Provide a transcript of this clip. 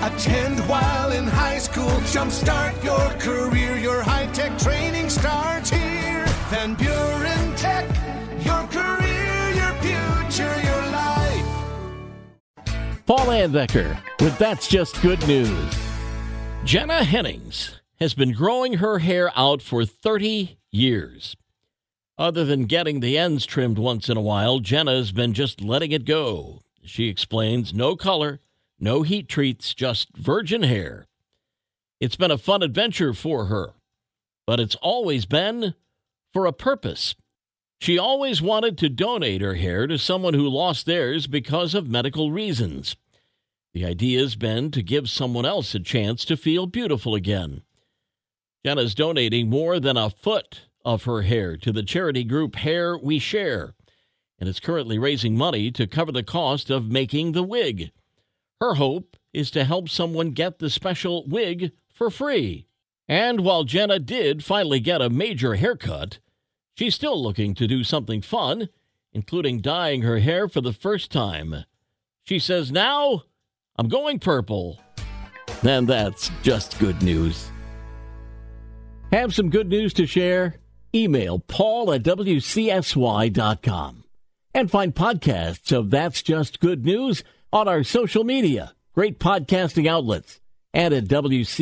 Attend while in high school. Jumpstart your career. Your high tech training starts here. Van Buren Tech. Your career, your future, your life. Paul Layendecker with That's Just Good News. Jenna Hennings has been growing her hair out for 30 years. Other than getting the ends trimmed once in a while, Jenna's been just letting it go. She explains no color, no heat treats, just virgin hair. It's been a fun adventure for her, but it's always been for a purpose. She always wanted to donate her hair to someone who lost theirs because of medical reasons. The idea has been to give someone else a chance to feel beautiful again. Jenna's donating more than a foot of her hair to the charity group Hair We Share, and is currently raising money to cover the cost of making the wig. Her hope is to help someone get the special wig for free. And while Jenna did finally get a major haircut, she's still looking to do something fun, including dyeing her hair for the first time. She says, Now I'm going purple. And that's just good news. Have some good news to share? Email paul at wcsy.com and find podcasts of That's Just Good News on our social media, great podcasting outlets, and at wcsy.com.